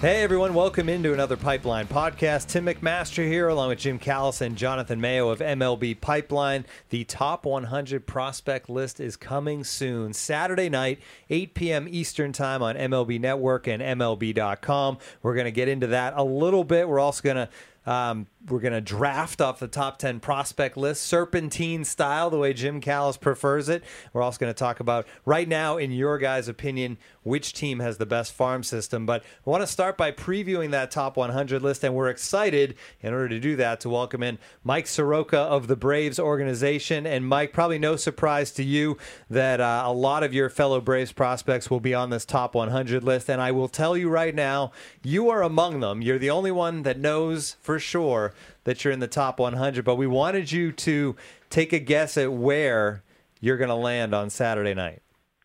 Hey everyone, welcome into another Pipeline podcast. Tim McMaster here, along with Jim Callis and Jonathan Mayo of MLB Pipeline. The top 100 prospect list is coming soon. Saturday night, 8 p.m. Eastern Time on MLB Network and MLB.com. We're going to get into that a little bit. We're also going to um, we're going to draft off the top 10 prospect list, serpentine style, the way Jim Callis prefers it. We're also going to talk about, right now, in your guys' opinion, which team has the best farm system. But I want to start by previewing that top 100 list, and we're excited in order to do that to welcome in Mike Soroka of the Braves organization. And Mike, probably no surprise to you that uh, a lot of your fellow Braves prospects will be on this top 100 list. And I will tell you right now, you are among them. You're the only one that knows for sure that you're in the top 100. But we wanted you to take a guess at where you're going to land on Saturday night.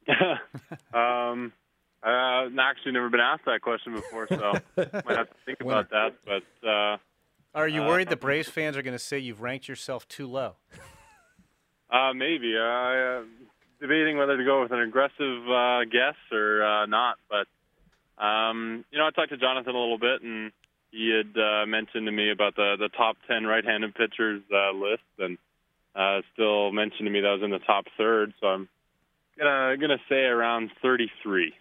um, uh, actually never been asked that question before, so might have to think about that. But uh, are you worried uh, the Braves fans are going to say you've ranked yourself too low? Uh, maybe. Uh, debating whether to go with an aggressive uh, guess or uh, not. But um, you know, I talked to Jonathan a little bit, and he had uh, mentioned to me about the the top ten right-handed pitchers uh, list, and uh, still mentioned to me that I was in the top third. So I'm gonna gonna say around 33.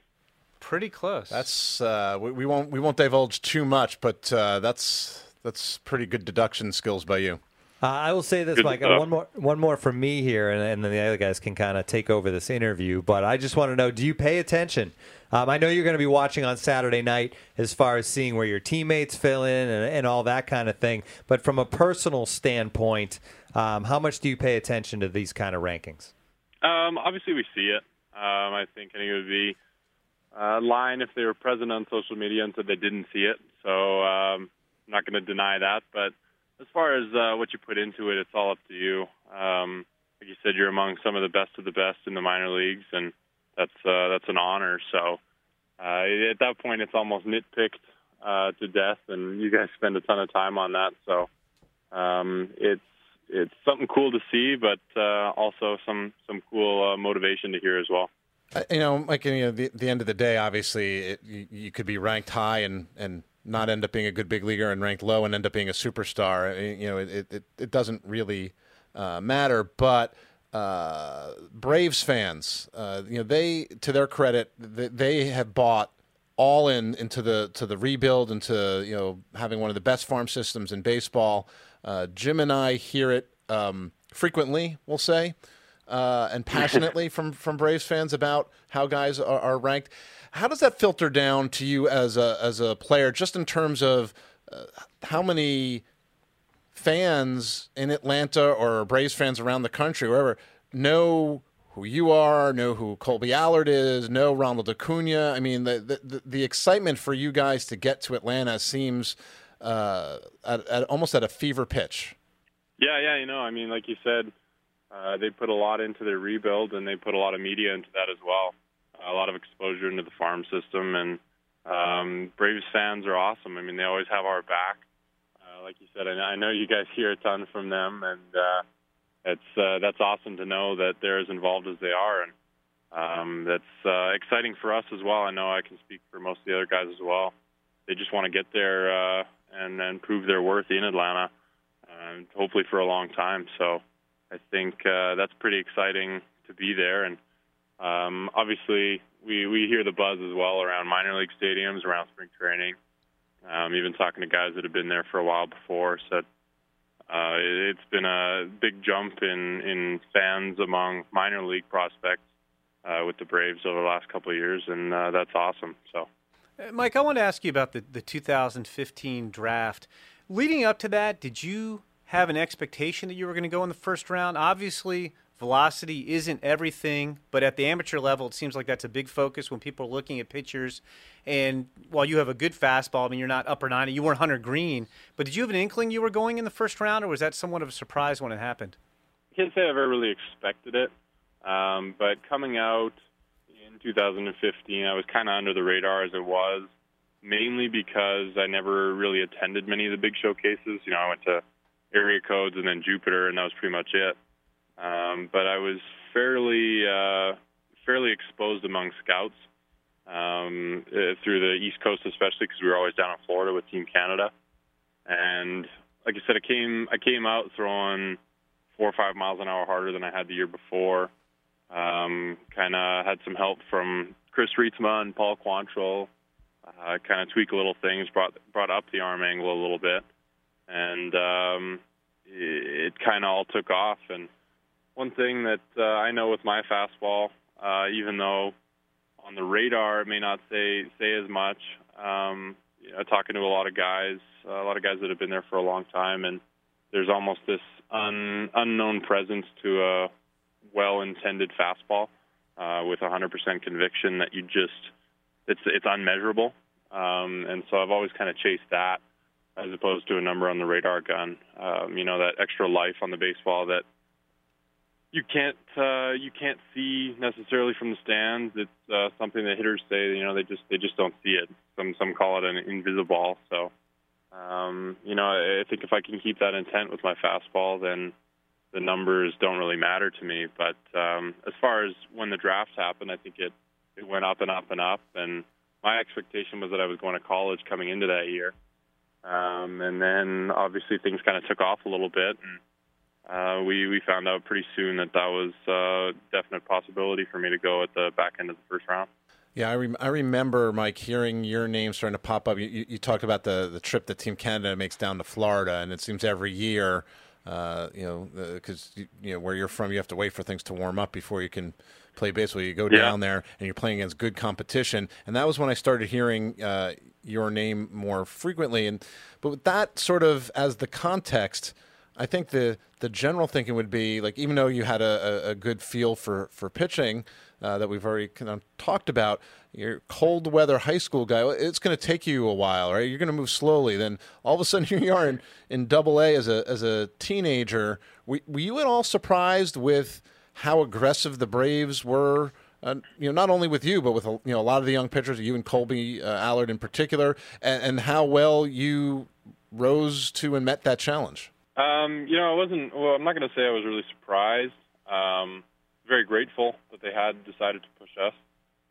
Pretty close. That's uh, we, we, won't we won't divulge too much, but uh, that's that's pretty good deduction skills by you. Uh, I will say this, Mike. One more, one more from me here, and, and then the other guys can kind of take over this interview. But I just want to know: Do you pay attention? Um, I know you're going to be watching on Saturday night, as far as seeing where your teammates fill in and, and all that kind of thing. But from a personal standpoint, um, how much do you pay attention to these kind of rankings? Um, obviously, we see it. Um, I think it would be uh, line if they were present on social media and said they didn't see it. So um, I'm not going to deny that. But as far as uh, what you put into it, it's all up to you. Um, like you said, you're among some of the best of the best in the minor leagues, and that's uh, that's an honor. So uh, at that point, it's almost nitpicked uh, to death, and you guys spend a ton of time on that. So um, it's it's something cool to see, but uh, also some some cool uh, motivation to hear as well. Uh, you know, like you know, the, the end of the day, obviously, it, you, you, could be ranked high and and not end up being a good big leaguer, and ranked low and end up being a superstar. You know, it it, it doesn't really uh, matter. But uh, Braves fans, uh, you know, they to their credit, they, they have bought all in into the to the rebuild, into you know having one of the best farm systems in baseball. Uh, Jim and I hear it um, frequently. We'll say uh, and passionately from from Braves fans about how guys are, are, ranked. How does that filter down to you as a as a player, just in terms of uh, how many fans in Atlanta or Braves fans around the country, wherever, know who you are, know who Kolby Allard is, know Ronald Acuna. I mean, the the, the excitement for you guys to get to Atlanta seems uh, at, at almost at a fever pitch. Yeah, yeah, you know, I mean, like you said uh, they put a lot into their rebuild, and they put a lot of media into that as well. A lot of exposure into the farm system, and um, Braves fans are awesome. I mean, they always have our back. Uh, like you said, I know you guys hear a ton from them, and uh, it's uh, that's awesome to know that they're as involved as they are, and um, that's uh, exciting for us as well. I know I can speak for most of the other guys as well. They just want to get there uh, and and prove their worth in Atlanta, uh, hopefully for a long time. So I think uh, that's pretty exciting to be there. And um, obviously, we, we hear the buzz as well around minor league stadiums, around spring training. Um, even talking to guys that have been there for a while before, said uh, it's been a big jump in, in fans among minor league prospects uh, with the Braves over the last couple of years, and uh, that's awesome. So, uh, Mike, I want to ask you about the, the 2015 draft. Leading up to that, did you have an expectation that you were going to go in the first round? Obviously, velocity isn't everything, but at the amateur level, it seems like that's a big focus when people are looking at pitchers. And while you have a good fastball, I mean, you're not upper 90, you weren't Hunter Greene, but did you have an inkling you were going in the first round, or was that somewhat of a surprise when it happened? I can't say I've ever really expected it, um, but coming out in 2015, I was kind of under the radar as it was, mainly because I never really attended many of the big showcases. You know, I went to area codes and then Jupiter, and that was pretty much it. Um, but I was fairly uh, fairly exposed among scouts um, uh, through the East Coast, especially because we were always down in Florida with Team Canada. And like I said, I came I came out throwing four or five miles an hour harder than I had the year before. Um, kind of had some help from Chris Reitsma and Paul Quantrill. Uh, kind of tweak a little things, brought brought up the arm angle a little bit, and um, it, kind of all took off. And one thing that uh, I know with my fastball, uh, even though on the radar it may not say say as much, um, you know, talking to a lot of guys, a lot of guys that have been there for a long time, and there's almost this un, unknown presence to a well-intended fastball uh, with 100% conviction that you just it's it's unmeasurable. Um, and so I've always kind of chased that as opposed to a number on the radar gun. Um, you know that extra life on the baseball that you can't uh, you can't see necessarily from the stands. It's uh, something that hitters say you know they just they just don't see it. Some some call it an invisible. So um, you know I think if I can keep that intent with my fastball, then the numbers don't really matter to me. But um, as far as when the draft happened, I think it it went up and up and up. And my expectation was that I was going to college coming into that year. Um, and then obviously things kind of took off a little bit, and uh, we we found out pretty soon that that was a definite possibility for me to go at the back end of the first round. Yeah, I, rem- I remember, Mike, hearing your name starting to pop up. You, you, you, talked about the, the trip that Team Canada makes down to Florida, and it seems every year, uh, you know, because uh, you know where you're from, you have to wait for things to warm up before you can play baseball. You go yeah. down there and you're playing against good competition, and that was when I started hearing uh, your name more frequently. And but with that sort of as the context I think the the general thinking would be like even though you had a, a, good feel for for pitching uh, that we've already kind of talked about, you're cold weather high school guy. It's going to take you a while, right? You're going to move slowly. Then all of a sudden here you are in in Double A as a as a teenager. Were, were you at all surprised with how aggressive the Braves were? Uh, you know, not only with you, but with you know a lot of the young pitchers, you and Kolby uh, Allard in particular, and, and how well you rose to and met that challenge. Um, you know, I wasn't. Well, I'm not going to say I was really surprised. Um, very grateful that they had decided to push us,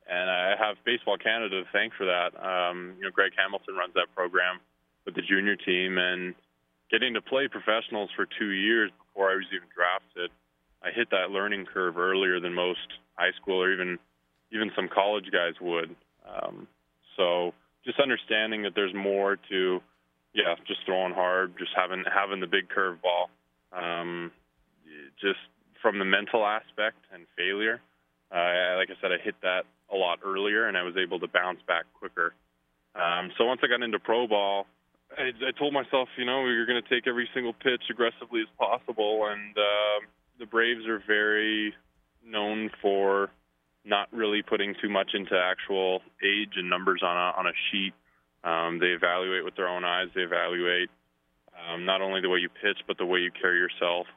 and I have Baseball Canada to thank for that. Um, you know, Greg Hamilton runs that program with the junior team, and getting to play professionals for two years before I was even drafted, I hit that learning curve earlier than most high school or even even some college guys would. Um, so just understanding that there's more to yeah, just throwing hard, just having having the big curveball. Um, just from the mental aspect and failure, uh, like I said, I hit that a lot earlier, and I was able to bounce back quicker. Um, so once I got into pro ball, I, I told myself, you know, you're going to take every single pitch aggressively as possible, and uh, the Braves are very known for not really putting too much into actual age and numbers on a on a sheet. Um, they evaluate with their own eyes. They evaluate um, not only the way you pitch, but the way you carry yourself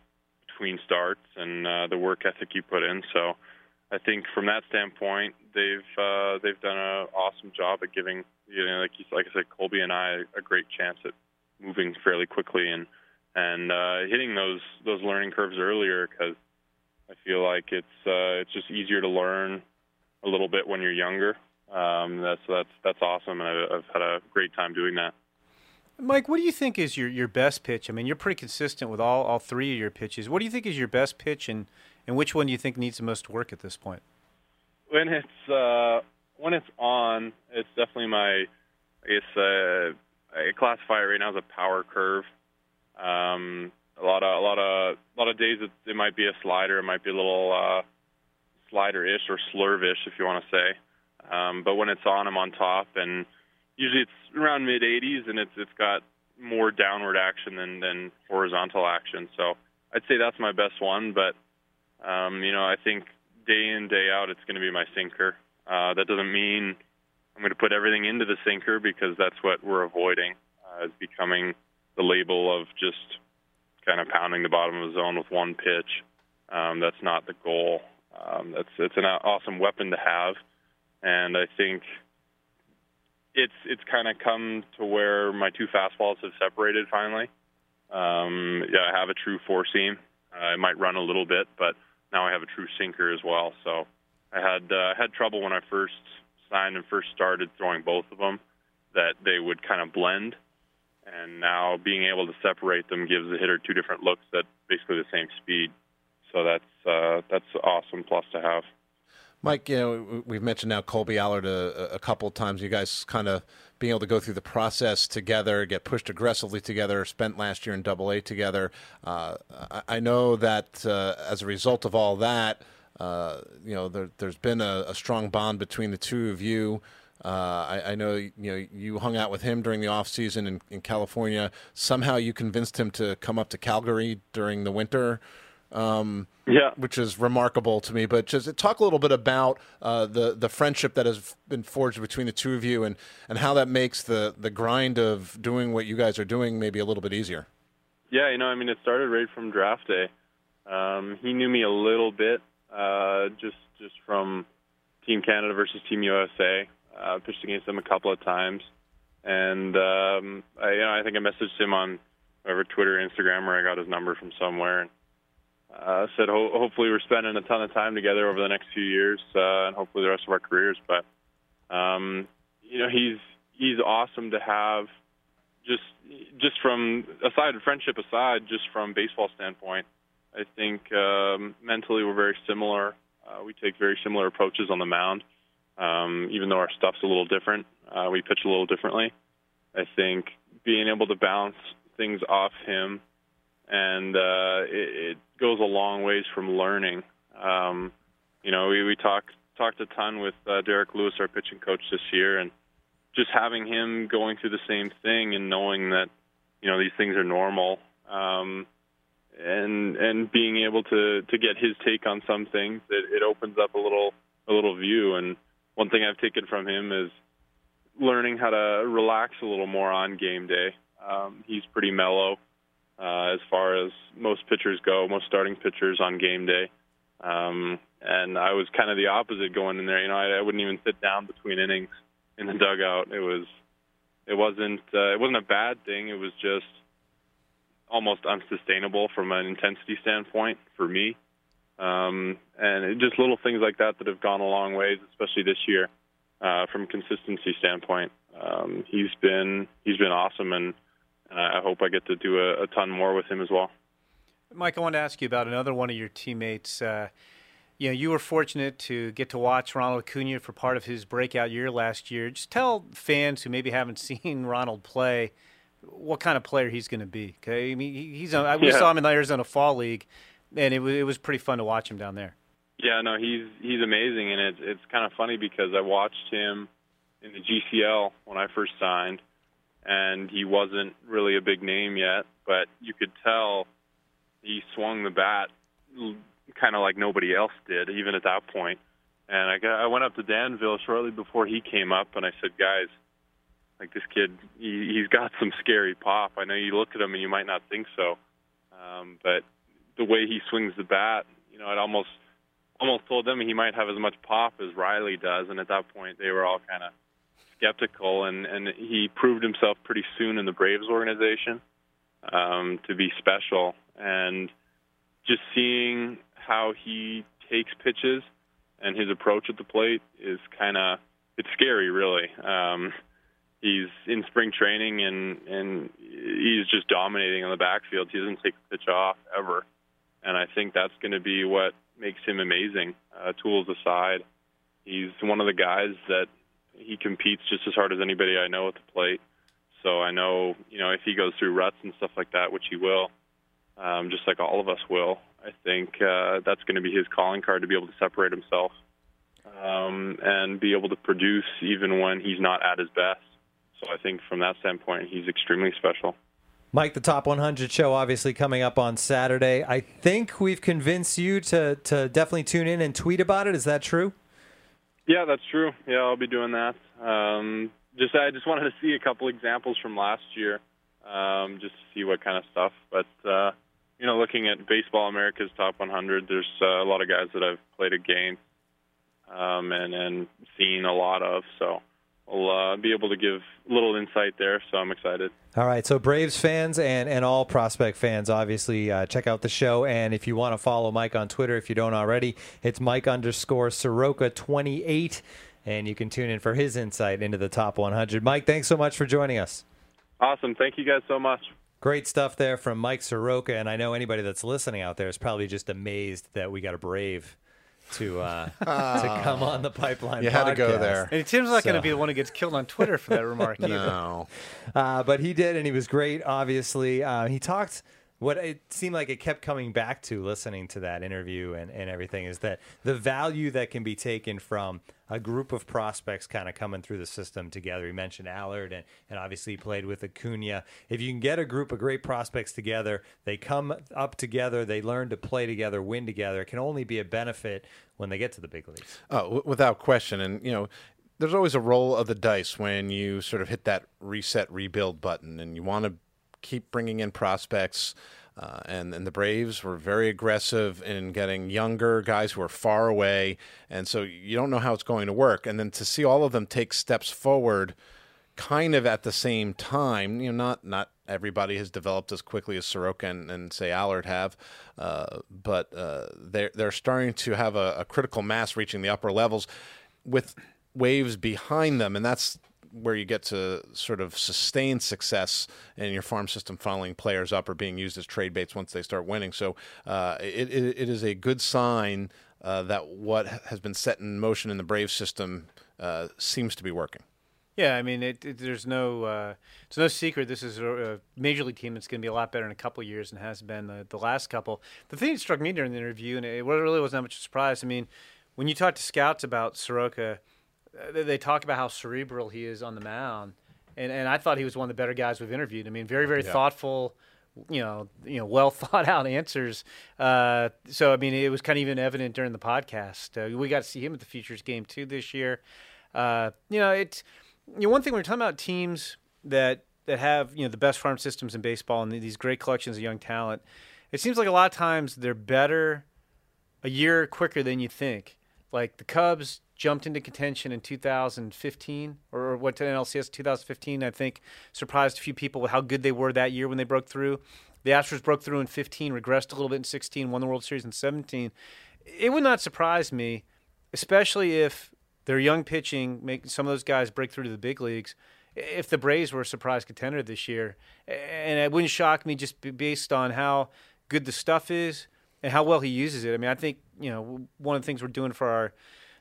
between starts and uh, the work ethic you put in. So, I think from that standpoint, they've uh, they've done an awesome job at giving you know, like you, like I said, Kolby and I a great chance at moving fairly quickly and and uh, hitting those those learning curves earlier because I feel like it's uh, it's just easier to learn a little bit when you're younger um, that's that's that's awesome, and I've, I've had a great time doing that. Mike, what do you think is your, your best pitch? I mean, you're pretty consistent with all, all three of your pitches. What do you think is your best pitch, and, and which one do you think needs the most work at this point? When it's uh, when it's on, it's definitely my I guess uh, I classify it right now as a power curve. Um, a lot of a lot of a lot of days it, it might be a slider, it might be a little uh, slider-ish or slurve-ish, if you want to say. Um, but when it's on, I'm on top, and usually it's around mid 80s, and it's it's got more downward action than than horizontal action. So I'd say that's my best one. But um, you know, I think day in day out, it's going to be my sinker. Uh, that doesn't mean I'm going to put everything into the sinker because that's what we're avoiding. Uh, is becoming the label of just kind of pounding the bottom of the zone with one pitch. Um, that's not the goal. Um, that's it's an awesome weapon to have, and I think it's it's kind of come to where my two fastballs have separated finally. Um, yeah, I have a true four seam. Uh, I might run a little bit, but now I have a true sinker as well. So I had uh, had trouble when I first signed and first started throwing both of them that they would kind of blend. And now being able to separate them gives the hitter two different looks at basically the same speed. So that's uh, that's awesome plus to have. Mike, you know, we've mentioned now Kolby Allard a, a couple of times. You guys kind of being able to go through the process together, get pushed aggressively together, spent last year in Double A together. Uh, I know that uh, as a result of all that, uh, you know, there, has been a, a, strong bond between the two of you. Uh, I, I, know you know you hung out with him during the off season in, in California. Somehow you convinced him to come up to Calgary during the winter um, yeah, which is remarkable to me. But just talk a little bit about uh, the the friendship that has been forged between the two of you, and, and how that makes the the grind of doing what you guys are doing maybe a little bit easier. Yeah, you know, I mean, it started right from draft day. Um, he knew me a little bit, uh, just just from Team Canada versus Team USA. Uh, pitched against him a couple of times, and um, I, you know, I think I messaged him on whatever Twitter, Instagram, where I got his number from somewhere. And, uh, said ho- hopefully we're spending a ton of time together over the next few years uh, and hopefully the rest of our careers. But um, you know he's he's awesome to have. Just just from aside friendship aside, just from baseball standpoint, I think um, mentally we're very similar. Uh, we take very similar approaches on the mound, um, even though our stuff's a little different. Uh, we pitch a little differently. I think being able to bounce things off him and uh, it, it goes a long ways from learning. Um, you know, we, we talked talked a ton with uh, Derek Lewis, our pitching coach this year, and just having him going through the same thing and knowing that you know these things are normal, um, and and being able to to get his take on some things, it, it opens up a little a little view. And one thing I've taken from him is learning how to relax a little more on game day. Um, he's pretty mellow uh, as far as most pitchers go, most starting pitchers on game day. Um, and I was kind of the opposite going in there. You know, I, I wouldn't even sit down between innings in the dugout. It was, it wasn't, uh, it wasn't a bad thing. It was just almost unsustainable from an intensity standpoint for me. Um, and just little things like that that have gone a long ways, especially this year, uh, from consistency standpoint. Um, he's been he's been awesome, and I hope I get to do a, a, ton more with him as well. Mike, I want to ask you about another one of your teammates. Uh, you know, you were fortunate to get to watch Ronald Acuna for part of his breakout year last year. Just tell fans who maybe haven't seen Ronald play what kind of player he's going to be. Okay, I mean, he's we yeah. saw him in the Arizona Fall League, and it was it was pretty fun to watch him down there. Yeah, no, he's he's amazing, and it's it's kind of funny because I watched him in the GCL when I first signed and he wasn't really a big name yet, but you could tell he swung the bat kind of like nobody else did, even at that point. And I got, I went up to Danville shortly before he came up, and I said, guys, like this kid, he, he's got some scary pop. I know you look at him and you might not think so, um, but the way he swings the bat, you know, it almost almost told them he might have as much pop as Riley does. And at that point, they were all kind of skeptical, and and he proved himself pretty soon in the Braves organization um, to be special. And just seeing how he takes pitches and his approach at the plate is kind of it's scary, really. Um, he's in spring training and and he's just dominating on the backfield. He doesn't take a pitch off ever, and I think that's going to be what makes him amazing. Uh, tools aside, he's one of the guys that he competes just as hard as anybody I know at the plate. So I know, you know, if he goes through ruts and stuff like that, which he will, um, just like all of us will, I think uh, that's going to be his calling card to be able to separate himself um, and be able to produce even when he's not at his best. So I think from that standpoint, he's extremely special. Mike, the Top 100 show obviously coming up on Saturday. I think we've convinced you to, to definitely tune in and tweet about it. Is that true? Yeah, that's true. Yeah, I'll be doing that. Um, just I just wanted to see a couple examples from last year, um, just to see what kind of stuff. But uh, you know, looking at Baseball America's Top 100, there's uh, a lot of guys that I've played against um, and and seen a lot of. So I'll uh, be able to give a little insight there. So I'm excited. All right, so Braves fans and, and all prospect fans, obviously, uh, check out the show. And if you want to follow Mike on Twitter, if you don't already, it's Mike underscore Soroka 28 and you can tune in for his insight into the top 100. Mike, thanks so much for joining us. Awesome. Thank you guys so much. Great stuff there from Mike Soroka. And I know anybody that's listening out there is probably just amazed that we got a Brave to uh, to come on the pipeline. You podcast. had to go there. And Tim's not going to be the one who gets killed on Twitter for that remark either. No. Uh, but he did, and he was great. Obviously, uh, he talked. What it seemed like it kept coming back to listening to that interview and, and everything is that the value that can be taken from a group of prospects kind of coming through the system together. He mentioned Allard and, and obviously he played with Acuna. If you can get a group of great prospects together, they come up together, they learn to play together, win together. It can only be a benefit when they get to the big leagues. Oh, w- without question. And, you know, there's always a roll of the dice when you sort of hit that reset, rebuild button, and you want to keep bringing in prospects. Uh, and, and the Braves were very aggressive in getting younger guys who are far away. And so you don't know how it's going to work. And then to see all of them take steps forward kind of at the same time, you know, not, not everybody has developed as quickly as Soroka and, and say Allard have, uh, but uh, they're, they're starting to have a, a critical mass reaching the upper levels with waves behind them, and that's where you get to sort of sustain success in your farm system, following players up or being used as trade baits once they start winning. So uh, it, it, it is a good sign uh, that what has been set in motion in the Brave system uh, seems to be working. Yeah, I mean, it, it, there's no uh, it's no secret. This is a, a major league team that's going to be a lot better in a couple years and has been the, the last couple. The thing that struck me during the interview, and it really wasn't that much of a surprise. I mean, when you talk to scouts about Soroka, they, talk about how cerebral he is on the mound, and and I thought he was one of the better guys we've interviewed. I mean, very very Yeah. thoughtful. You know, you know, well thought out answers. Uh, so I mean, it was kind of even evident during the podcast. Uh, we got to see him at the Futures game too this year. Uh, you know, it's you know, one thing when we're talking about teams that that have you know the best farm systems in baseball and these great collections of young talent, it seems like a lot of times they're better a year quicker than you think. Like the Cubs jumped into contention in 2015 or went to NLCS 2015. I think surprised a few people with how good they were that year when they broke through. The Astros broke through in 15, regressed a little bit in 16, won the World Series in 17. It would not surprise me, especially if their young pitching make some of those guys break through to the big leagues. If the Braves were a surprise contender this year, and it wouldn't shock me just based on how good the stuff is and how well he uses it. I mean, I think you know one of the things we're doing for our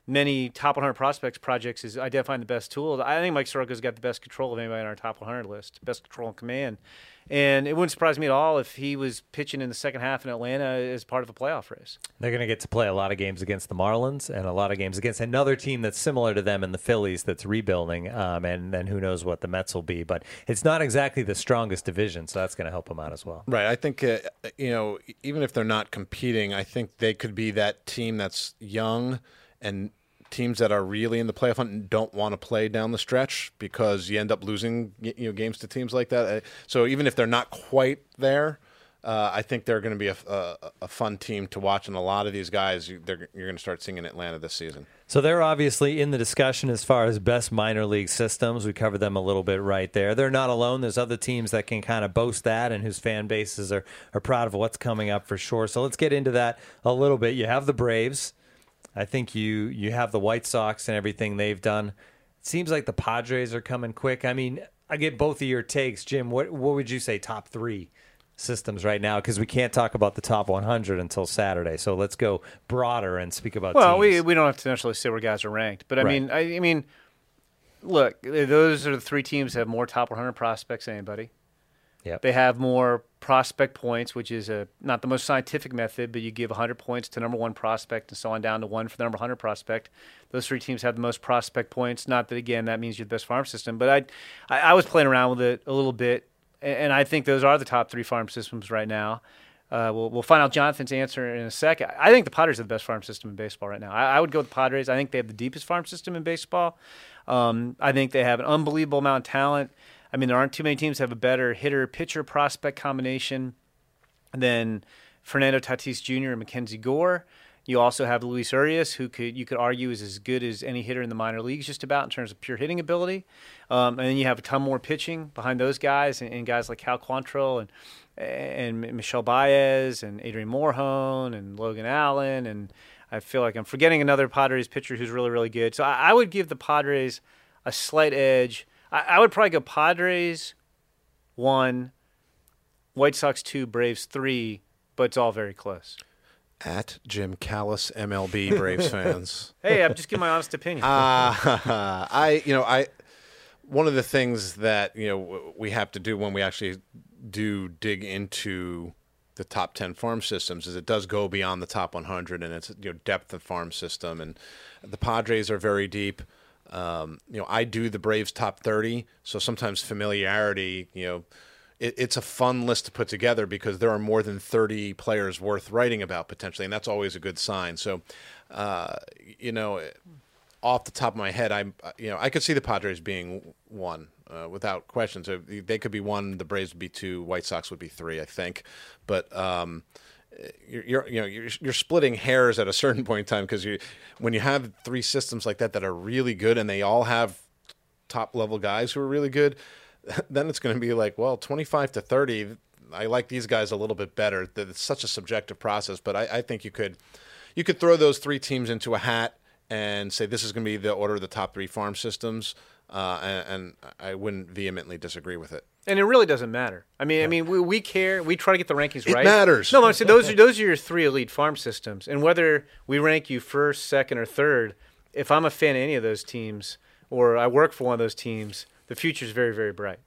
many top 100 prospects projects is identifying the best tool. I think Mike Soroka's got the best control of anybody on our top 100 list, best control and command. And it wouldn't surprise me at all if he was pitching in the second half in Atlanta as part of a playoff race. They're going to get to play a lot of games against the Marlins and a lot of games against another team that's similar to them in the Phillies that's rebuilding. Um, and then who knows what the Mets will be. But it's not exactly the strongest division, so that's going to help them out as well. Right. I think, uh, you know, even if they're not competing, I think they could be that team that's young and teams that are really in the playoff hunt don't want to play down the stretch because you end up losing you know games to teams like that. Uh, So even if they're not quite there, uh, I think they're going to be a, a, a fun team to watch. And a lot of these guys, you, you're going to start seeing in Atlanta this season. So they're obviously in the discussion as far as best minor league systems. We covered them a little bit right there. They're not alone. There's other teams that can kind of boast that and whose fan bases are, are proud of what's coming up for sure. So let's get into that a little bit. You have the Braves. I think you you have the White Sox and everything they've done. It seems like the Padres are coming quick. I mean, I get both of your takes, Jim. What what would you say top three systems right now? Because we can't talk about the top 100 until Saturday. So let's go broader and speak about. Well, we, we don't have to necessarily say where guys are ranked, but I Right. mean, I, I mean, look, those are the three teams that have more top 100 prospects than anybody. Yep. They have more prospect points, which is a not the most scientific method, but you give 100 points to number one prospect and so on down to one for the number 100 prospect. Those three teams have the most prospect points. Not that again that means you're the best farm system, but I, I, I was playing around with it a little bit and, and I think those are the top three farm systems right now. Uh, we'll, we'll find out Jonathan's answer in a second. I think the Padres are the best farm system in baseball right now. I, I would go with the Padres. I think they have the deepest farm system in baseball. Um, I think they have an unbelievable amount of talent. I mean, there aren't too many teams have a better hitter pitcher prospect combination than Fernando Tatis Jr. and Mackenzie Gore. You also have Luis Urias, who could you could argue is as good as any hitter in the minor leagues, just about in terms of pure hitting ability. Um, and then you have a ton more pitching behind those guys, and, and guys like Cal Quantrill and and Michel Baez and Adrian Morejon and Logan Allen and I feel like I'm forgetting another Padres pitcher who's really really good. So I, I would give the Padres a slight edge. I, I would probably go Padres one, White Sox two, Braves three, but it's all very close. At Jim Callis, MLB Braves fans. Hey, I'm just giving my honest opinion. Uh, I, you know, I one of the things that you know we have to do when we actually do dig into the top 10 farm systems is it does go beyond the top 100 and it's you know depth of farm system and the Padres are very deep um, you know I do the Braves top 30 so sometimes familiarity you know it, it's a fun list to put together because there are more than 30 players worth writing about potentially and that's always a good sign so uh, you know off the top of my head, I'm you know I could see the Padres being one uh, without question. So they could be one, the Braves would be two, White Sox would be three, I think. But um, you're, you're, you know you're, you're splitting hairs at a certain point in time because you when you have three systems like that that are really good and they all have top level guys who are really good, then it's going to be like well 25 to 30. I like these guys a little bit better. It's such a subjective process, but I, I think you could you could throw those three teams into a hat and say this is going to be the order of the top three farm systems, uh, and, and, I wouldn't vehemently disagree with it. And it really doesn't matter. I mean, I mean, we, we care. We try to get the rankings right. It matters. No, I'm saying those are those are your three elite farm systems, and whether we rank you first, second, or third, if I'm a fan of any of those teams, or I work for one of those teams, the future is very, very bright.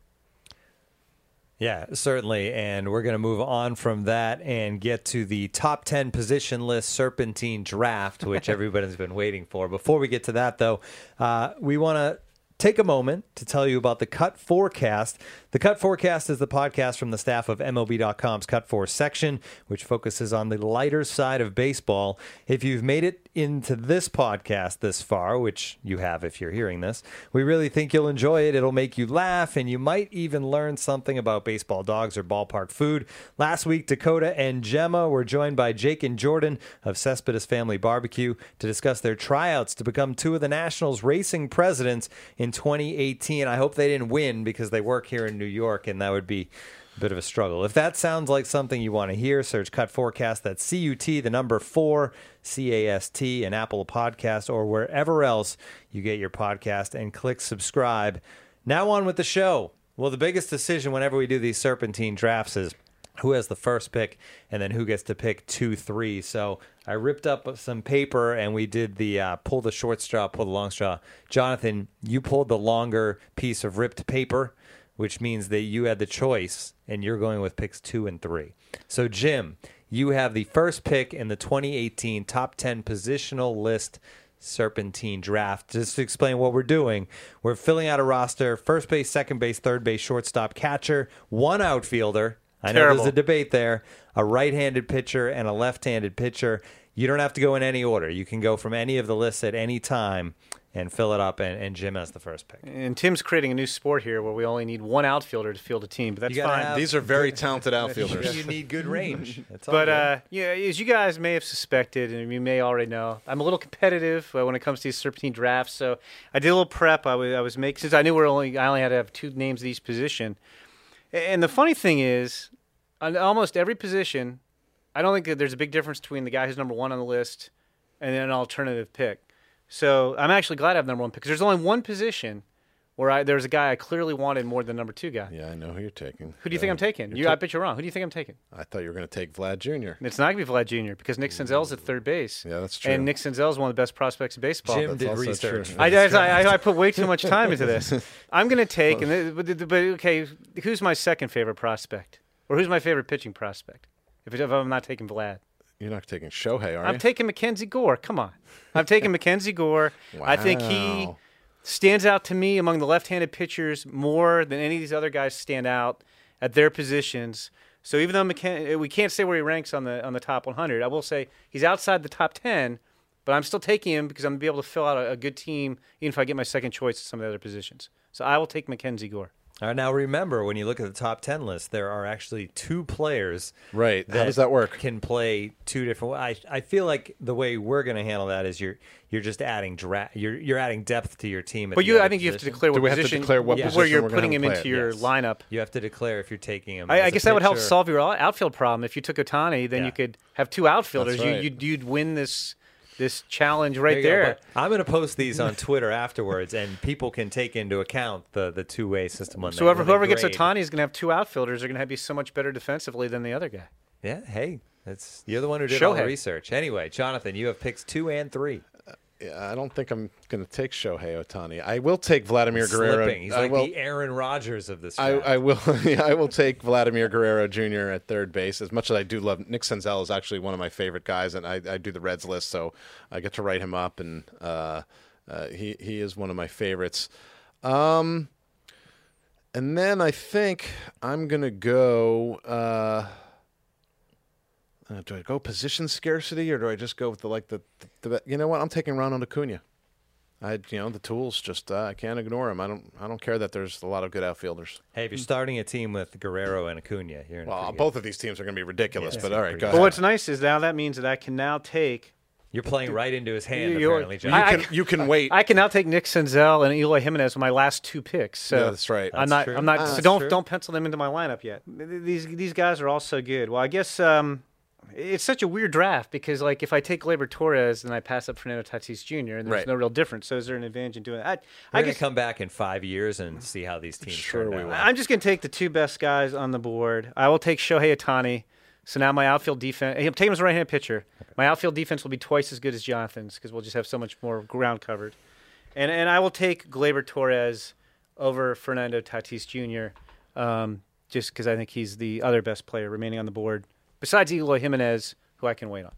Yeah, certainly. And we're going to move on from that and get to the top 10 position list serpentine draft, which everybody's been waiting for. Before we get to that, though, uh, we want to take a moment to tell you about the Cut4Cast. The Cut4Cast is the podcast from the staff of MLB.com's Cut 4 section, which focuses on the lighter side of baseball. If you've made it into this podcast this far, which you have if you're hearing this, we really think you'll enjoy it. It'll make you laugh, and you might even learn something about baseball dogs or ballpark food. Last week, Dakota and Gemma were joined by Jake and Jordan of Cespedes Family Barbecue to discuss their tryouts to become two of the Nationals racing presidents in 2018. I hope they didn't win because they work here in New York, and that would be a bit of a struggle. If that sounds like something you want to hear, search Cut4Cast. That's C U T, the number four, C A S T, and Apple Podcast, or wherever else you get your podcast, and click subscribe. Now on with the show. Well, the biggest decision whenever we do these serpentine drafts is who has the first pick and then who gets to pick two, three. So I ripped up some paper and we did the uh, pull the short straw, pull the long straw. Jonathan, you pulled the longer piece of ripped paper which means that you had the choice and you're going with picks two and three. So, Jim, you have the first pick in the 2018 top 10 positional list serpentine draft. Just to explain what we're doing, we're filling out a roster first base, second base, third base, shortstop, catcher, one outfielder. I know Terrible. there's a debate there, a right handed pitcher and a left handed pitcher. You don't have to go in any order. You can go from any of the lists at any time and fill it up, and, and Jim has the first pick. And Tim's creating a new sport here where we only need one outfielder to field a team, but that's fine. have- These are very talented outfielders. You need good range. All But good. uh, yeah, as you guys may have suspected, and you may already know, I'm a little competitive uh, when it comes to these serpentine drafts. So I did a little prep. I was, I was making since I knew we are only I only had to have two names at each position. And the funny thing is, on almost every position, I don't think that there's a big difference between the guy who's number one on the list and then an alternative pick. So I'm actually glad I have number one pick because there's only one position where I, there's a guy I clearly wanted more than number two guy. Yeah, I know who you're taking. Who do you think I'm taking? you're You, ta- I bet you're wrong. Who do you think I'm taking? I thought you were going to take Vlad Jr. It's not going to be Vlad Jr. because Nick Senzel's at third base. Yeah, that's true. And Nick Senzel's one of the best prospects in baseball. Jim that's did research. true. I, I, I, I put way too much time into this. I'm going to take, and but, but okay, who's my second favorite prospect, or who's my favorite pitching prospect? If, it, if I'm not taking Vlad, You're not taking Shohei, are you? I'm taking Mackenzie Gore. Come on, I'm taking Mackenzie Gore. I think he stands out to me among the left-handed pitchers more than any of these other guys stand out. at their positions. So even though McKen- we can't say where he ranks on the on the top 100, I will say he's outside the top 10. But I'm still taking him because I'm gonna be able to fill out a, a good team, even if I get my second choice at some of the other positions. So I will take Mackenzie Gore. All right, now remember when you look at the top 10 list, there are actually two players Right. How does that work? Can play two different. I I feel like the way we're going to handle that is you're you're just adding dra- you're you're adding depth to your team. at But you, I think you have to declare what Do we have to declare what where position you're we're putting him him into play? your Yes. lineup. You have to declare if you're taking him. I, as I a guess that would help solve your outfield problem. If you took Ohtani, then Yeah. you could have two outfielders. Right. You, you'd, you'd win this this challenge right go. there. I'm going to post these on Twitter afterwards, and people can take into account the the two way system. on. So whoever, whoever gets. Ohtani is going to have two outfielders. They're going to be so much better defensively than the other guy. Yeah, hey, that's you're the one who did all the research. Anyway, Jonathan, you have picks two and three. Yeah, I don't think I'm going to take Shohei Ohtani. I will take Vladimir Guerrero. Slipping. He's I like will, the Aaron Rodgers of this. I. I will. Yeah, I will take Vladimir Guerrero Jr. at third base. As much as I do love Nick Senzel is actually one of my favorite guys, and I, I do the Reds list, so I get to write him up, and uh, uh, he he is one of my favorites. Um, and then I think I'm gonna go. Uh, uh, do I go position scarcity, or do I just go with the like the, the, the you know what? I'm taking Ronald Acuna. I you know the tools just uh, I can't ignore them. I don't I don't care that there's a lot of good outfielders. hey, if you're starting a team with Guerrero and Acuna, you're in a Well, pretty good- both of these teams are going to be ridiculous, Yeah, but all right, go good. But what's nice is now that means that I can now take. You're playing right into his hand, You're- apparently, You John. I- can you can wait. I can now take Nick Senzel and Eloy Jimenez with my last two picks. So Yeah, that's right. I'm That's not. true. I'm not. Ah, so don't true. don't pencil them into my lineup yet. These these guys are all so good. Well, I guess um, it's such a weird draft because like if I take Gleyber Torres and I pass up Fernando Tatis Jr. and there's Right. no real difference. So is there an advantage in doing that? I, We're I gonna guess come back in five years and see how these teams Sure turn we will. I'm just going to take the two best guys on the board. I will take Shohei Ohtani. So now my outfield defense, I'm taking him as a right-handed pitcher. My outfield defense will be twice as good as Jonathan's because we'll just have so much more ground covered. And and I will take Gleyber Torres over Fernando Tatis Jr. Um, just because I think he's the other best player remaining on the board besides Eloy Jimenez, who I can wait on.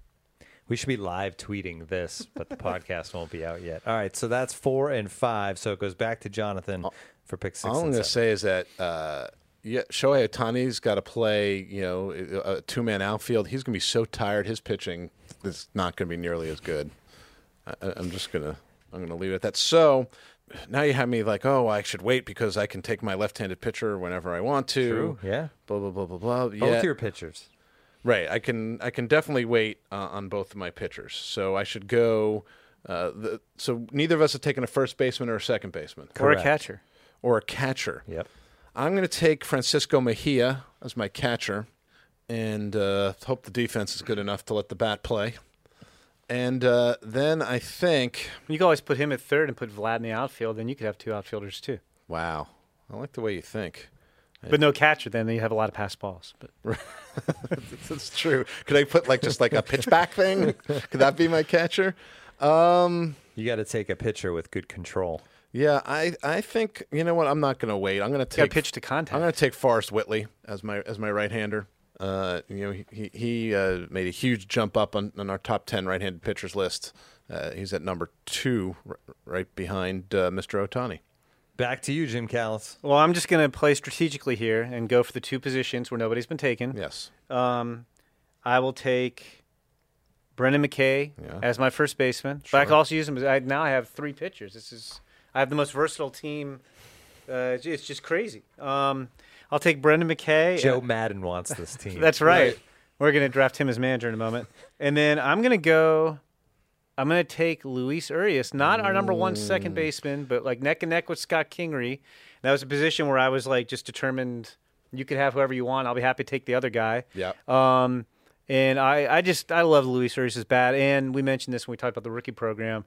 We should be live tweeting this, but the podcast won't be out yet. All right, so that's four and five. So it goes back to Jonathan for pick six. All I'm and going to say is that uh, yeah, Shohei Ohtani's got to play. You know, a two man outfield. He's going to be so tired. His pitching is not going to be nearly as good. I, I- I'm just gonna I'm gonna leave it at that. So now you have me like, oh, I should wait because I can take my left-handed pitcher whenever I want to. True, yeah. Blah blah blah blah blah. Both yeah. your pitchers. Right. I can I can definitely wait uh, on both of my pitchers. So I should go. Uh, the, so neither of us have taken a first baseman or a second baseman Or a catcher. or a catcher. Yep. I'm going to take Francisco Mejia as my catcher, and uh, hope the defense is good enough to let the bat play. And uh, then I think, You can always put him at third and put Vlad in the outfield, then you could have two outfielders too. wow, I like the way you think. But no catcher, then you have a lot of pass balls. But That's true. Could I put like just like a pitchback thing? Could that be my catcher? Um, You got to take a pitcher with good control. yeah, I I think you know what. I'm not going to wait. I'm going to got to take pitch to contact. I'm going to take Forrest Whitley as my as my right hander. Uh, you know, he he uh, made a huge jump up on, on our top ten right-handed pitchers list. Uh, he's at number two, r- right behind uh, Mr. Ohtani. Back to you, Jim Callis. Well, I'm just going to play strategically here and go for the two positions where nobody's been taken. Yes. Um, I will take Brendan McKay Yeah. as my first baseman. But I Sure. can also use him. As, I, now I have three pitchers. This is I have the most versatile team. Uh, it's, it's just crazy. Um, I'll take Brendan McKay. Joe Maddon wants this team. That's right. We're going to draft him as manager in a moment. And then I'm going to go. I'm going to take Luis Urias, not our number one second baseman, but like neck and neck with Scott Kingery. That was a position where I was like just determined you could have whoever you want. I'll be happy to take the other guy. Yeah. Um, and I, I just I love Luis Urias' bat. And we mentioned this when we talked about the rookie program.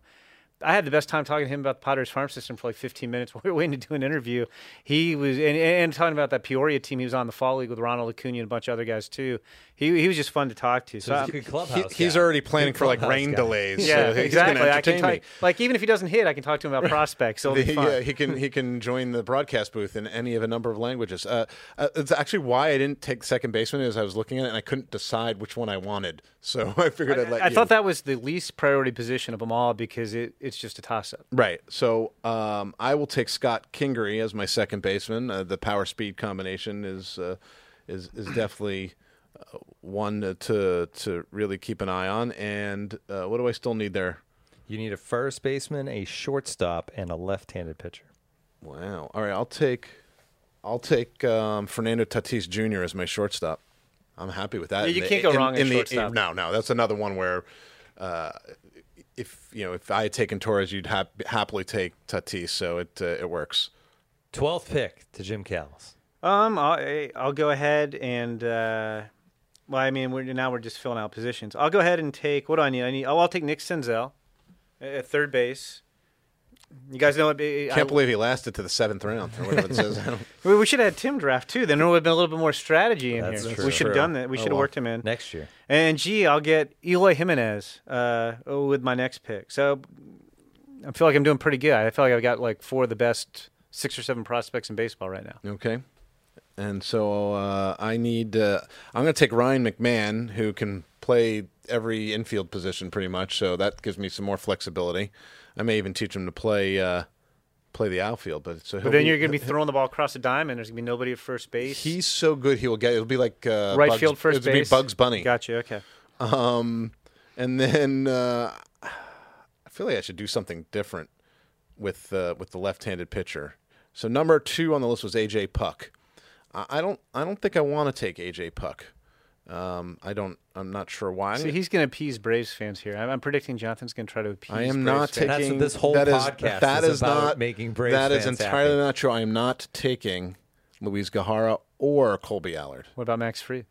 I had the best time talking to him about the Padres farm system for like 15 minutes while we were waiting to do an interview. He was and, and talking about that Peoria team. He was on the fall league with Ronald Acuna and a bunch of other guys too. he he was just fun to talk to. So So, he's a I- good clubhouse. He, he's already planning Good for like rain guy. delays. yeah, so he's exactly. I can talk, like even if he doesn't hit, I can talk to him about prospects. So it'll be fun. yeah, he can he can join the broadcast booth in any of a number of languages. Uh, uh, it's actually why I didn't take second baseman is I was looking at it and I couldn't decide which one I wanted. So I figured I, would let I you. thought that was the least priority position of them all because it, it, it's just a toss up. Right. So um, I will take Scott Kingery as my second baseman. Uh, the power speed combination is uh, is is definitely uh, one to, to to really keep an eye on. And uh, what do I still need there? You need a first baseman, a shortstop, and a left-handed pitcher. Wow. All right. I'll take I'll take um, Fernando Tatis Jr. as my shortstop. I'm happy with that. Yeah, you the- can't go in- wrong at in the- shortstop. no, no, that's another one where. Uh, if you know, if I had taken Torres, you'd hap- happily take Tatis, so it uh, it works. Twelfth pick to Jim Callis. Um, I'll, eh, I'll go ahead and uh, well, I mean, we're now we're just filling out positions. I'll go ahead and take what do I need? I need. Oh, I'll take Nick Senzel at third base. You guys know what? eh, I, Can't believe he lasted to the seventh round or whatever it says. We, we should have had Tim draft too. Then there would have been a little bit more strategy in That's here. true. We should have True. done that. We Oh, should have well. worked him in. Next year. And gee, I'll get Eloy Jimenez uh, with my next pick. So I feel like I'm doing pretty good. I feel like I've got like four of the best six or seven prospects in baseball right now. Okay. And so uh, I need. Uh, I'm going to take Ryan McMahon, who can play every infield position pretty much. So that gives me some more flexibility. I may even teach him to play uh, play the outfield. But so But then be- you're going to be throwing the ball across the diamond. There's going to be nobody at first base. He's so good. He will get. It'll be like uh, right Bugs, field, first it'll base. be Bugs Bunny. Gotcha. Okay. Um, and then uh, I feel like I should do something different with uh, with the left-handed pitcher. So number two on the list was AJ Puk. I, I don't I don't think I want to take AJ Puk. Um, I don't. I'm not sure why. See, he's going to appease Braves fans here. I'm, I'm predicting Jonathan's going to try to appease. I am Braves not fans. taking. That's what this whole that is- podcast that is is about, not making Braves fans. That is entirely happy. not true. I am not taking Luis Gohara or Kolby Allard What about Max Fried?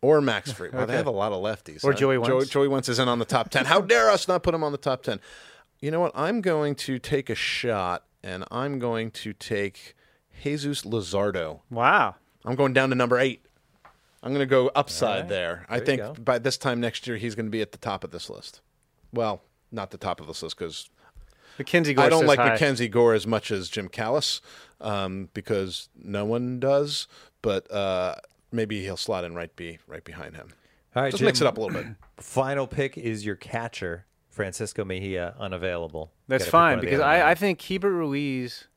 or Max Fried. Well, they have a lot of lefties. Or huh? Joey Joey, Wentz. Joey Wentz isn't on the top ten. How dare us not put him on the top ten? You know what? I'm going to take a shot, and I'm going to take Jesus Luzardo. Wow. I'm going down to number eight. I'm going to go upside right. there. I There you think by this time next year, he's going to be at the top of this list. Well, not the top of this list because Mackenzie Gore I don't like hi. Mackenzie Gore as much as Jim Callis um, because no one does. But uh, maybe he'll slot in right be right behind him. All right, Just Jim, mix it up a little bit. Final pick is your catcher, Francisco Mejia, unavailable. That's Gotta pick fine one of the because I, I think Keibert Ruiz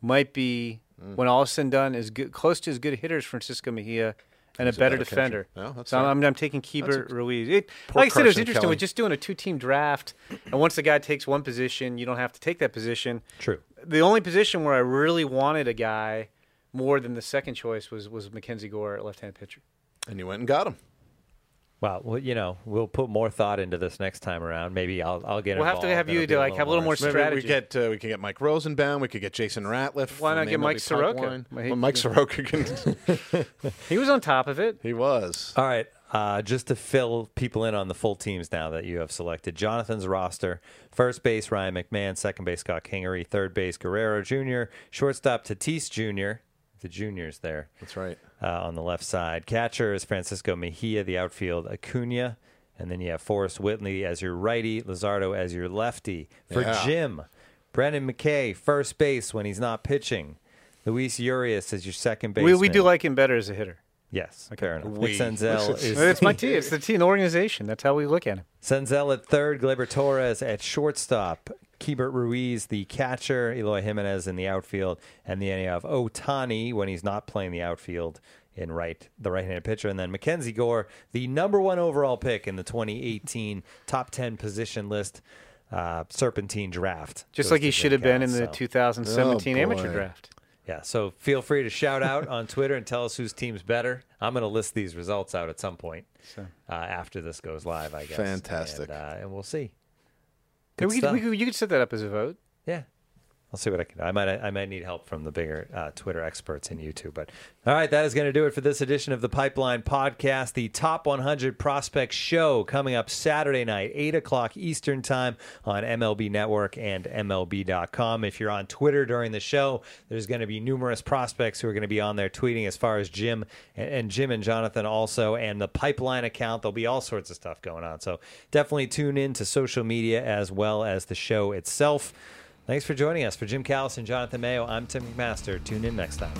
might be, Mm. when all is said and done, as good, close to as good a hitter as Francisco Mejia and a He's a better, better defender. So. I'm, I'm taking Keibert a- Ruiz. It, like I said, it was interesting Kelly. with just doing a two-team draft, and once the guy takes one position, you don't have to take that position. True. The only position where I really wanted a guy more than the second choice was was Mackenzie Gore at left-hand pitcher. And you went and got him. Wow. Well, you know, we'll put more thought into this next time around. Maybe I'll I'll get. We'll have to have you It'll to, like, have a little more Maybe strategy. we get uh, we can get Mike Rosenbaum. We could get Jason Ratliff. Why not the get Mike MLB Soroka? pipeline. Well, he- Well, Mike Soroka can. He was on top of it. he was. All right. Uh, just to fill people in on the full teams now that you have selected. Jonathan's roster: first base Ryan McMahon, second base Scott Kingery, third base Guerrero Jr., shortstop Tatis Jr. The juniors there. That's right. uh, on the left side. Catcher is Francisco Mejia. The outfield, Acuna. And then you have Forrest Whitley as your righty, Luzardo as your lefty. For Yeah. Jim, Brendan McKay, first base when he's not pitching. Luis Urias as your second We, we do like him better as a hitter. Yes, fair enough. We. Nick Senzel is It's my team. It's the team, the organization. That's how we look at him. Senzel at third, Gleyber Torres at shortstop, Keibert Ruiz, the catcher, Eloy Jimenez in the outfield, and then you have Ohtani when he's not playing the outfield in right, the right-handed pitcher, and then Mackenzie Gore, the number one overall pick in the 2018 top 10 position list uh, Serpentine draft. Just like he should have been in the so- 2017 Oh, amateur draft. Yeah, so feel free to shout out on Twitter and tell us whose team's better. I'm going to list these results out at some point uh, after this goes live, I guess. Fantastic. And, uh, and we'll see. Good we could, we could, you could set that up as a vote. Yeah. I'll see what I can do. I might I might need help from the bigger uh, Twitter experts in YouTube. But all right, that is going to do it for this edition of the Pipeline Podcast, the Top 100 Prospects Show, coming up Saturday night, eight o'clock Eastern Time on MLB Network and MLB.com. If you're on Twitter during the show, there's going to be numerous prospects who are going to be on there tweeting. As far as Jim and, and Jim and Jonathan also, and the Pipeline account, there'll be all sorts of stuff going on. So definitely tune in to social media as well as the show itself. Thanks for joining us. For Jim Callis and Jonathan Mayo, I'm Tim McMaster. Tune in next time.